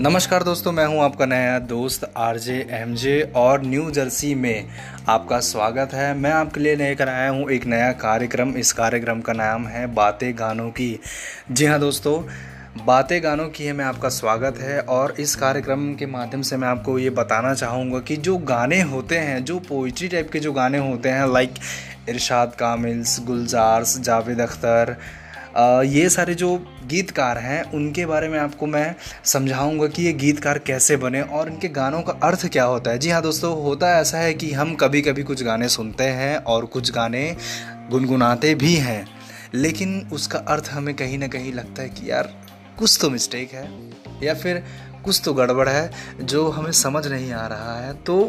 नमस्कार दोस्तों, मैं हूँ आपका नया दोस्त आरजे एमजे और न्यू जर्सी में आपका स्वागत है। मैं आपके लिए लेकर आया हूँ एक नया कार्यक्रम। इस कार्यक्रम का नाम है बातें गानों की। जी हाँ दोस्तों, बातें गानों की है, मैं आपका स्वागत है और इस कार्यक्रम के माध्यम से मैं आपको ये बताना चाहूँगा कि जो गाने होते हैं, जो पोइट्री टाइप के जो गाने होते हैं लाइक इरशाद कामिल्स गुलजार्स जावेद अख्तर ये सारे जो गीतकार हैं, उनके बारे में आपको मैं समझाऊँगा कि ये गीतकार कैसे बने और इनके गानों का अर्थ क्या होता है। जी हाँ दोस्तों, होता ऐसा है कि हम कभी कभी कुछ गाने सुनते हैं और कुछ गाने गुनगुनाते भी हैं, लेकिन उसका अर्थ हमें कहीं ना कहीं लगता है कि यार, कुछ तो मिस्टेक है या फिर कुछ तो गड़बड़ है जो हमें समझ नहीं आ रहा है। तो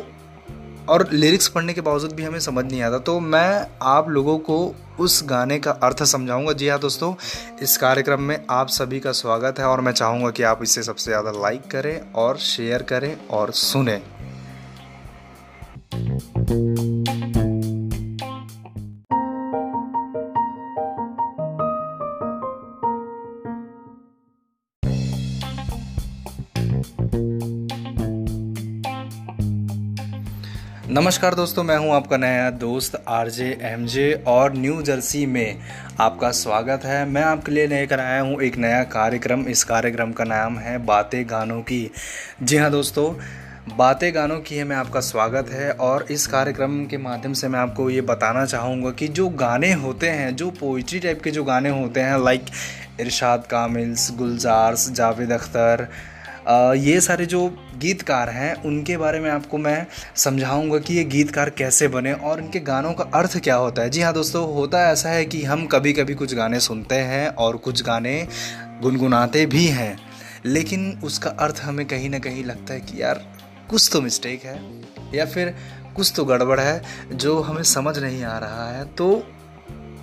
और लिरिक्स पढ़ने के बावजूद भी हमें समझ नहीं आता। तो मैं आप लोगों को उस गाने का अर्थ समझाऊँगा। जी हाँ दोस्तों, इस कार्यक्रम में आप सभी का स्वागत है और मैं चाहूँगा कि आप इसे सबसे ज़्यादा लाइक करें और शेयर करें और सुने। नमस्कार दोस्तों, मैं हूँ आपका नया दोस्त आरजे एमजे और न्यू जर्सी में आपका स्वागत है। मैं आपके लिए लेकर आया हूँ एक नया कार्यक्रम। इस कार्यक्रम का नाम है बातें गानों की। जी हाँ दोस्तों, बातें गानों की है मैं आपका स्वागत है और इस कार्यक्रम के माध्यम से मैं आपको ये बताना चाहूँगा कि जो गाने होते हैं, जो पोइट्री टाइप के जो गाने होते हैं लाइक इरशाद कामिल्स गुलजार्स जावेद अख्तर ये सारे जो गीतकार हैं, उनके बारे में आपको मैं समझाऊँगा कि ये गीतकार कैसे बने और इनके गानों का अर्थ क्या होता है। जी हाँ दोस्तों, होता ऐसा है कि हम कभी कभी कुछ गाने सुनते हैं और कुछ गाने गुनगुनाते भी हैं, लेकिन उसका अर्थ हमें कहीं ना कहीं लगता है कि यार, कुछ तो मिस्टेक है या फिर कुछ तो गड़बड़ है जो हमें समझ नहीं आ रहा है। तो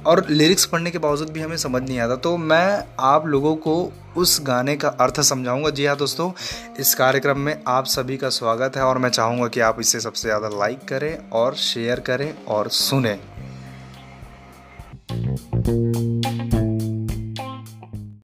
और लिरिक्स पढ़ने के बावजूद भी हमें समझ नहीं आता। तो मैं आप लोगों को उस गाने का अर्थ समझाऊँगा। जी हाँ दोस्तों, इस कार्यक्रम में आप सभी का स्वागत है और मैं चाहूँगा कि आप इसे सबसे ज़्यादा लाइक करें और शेयर करें और सुने।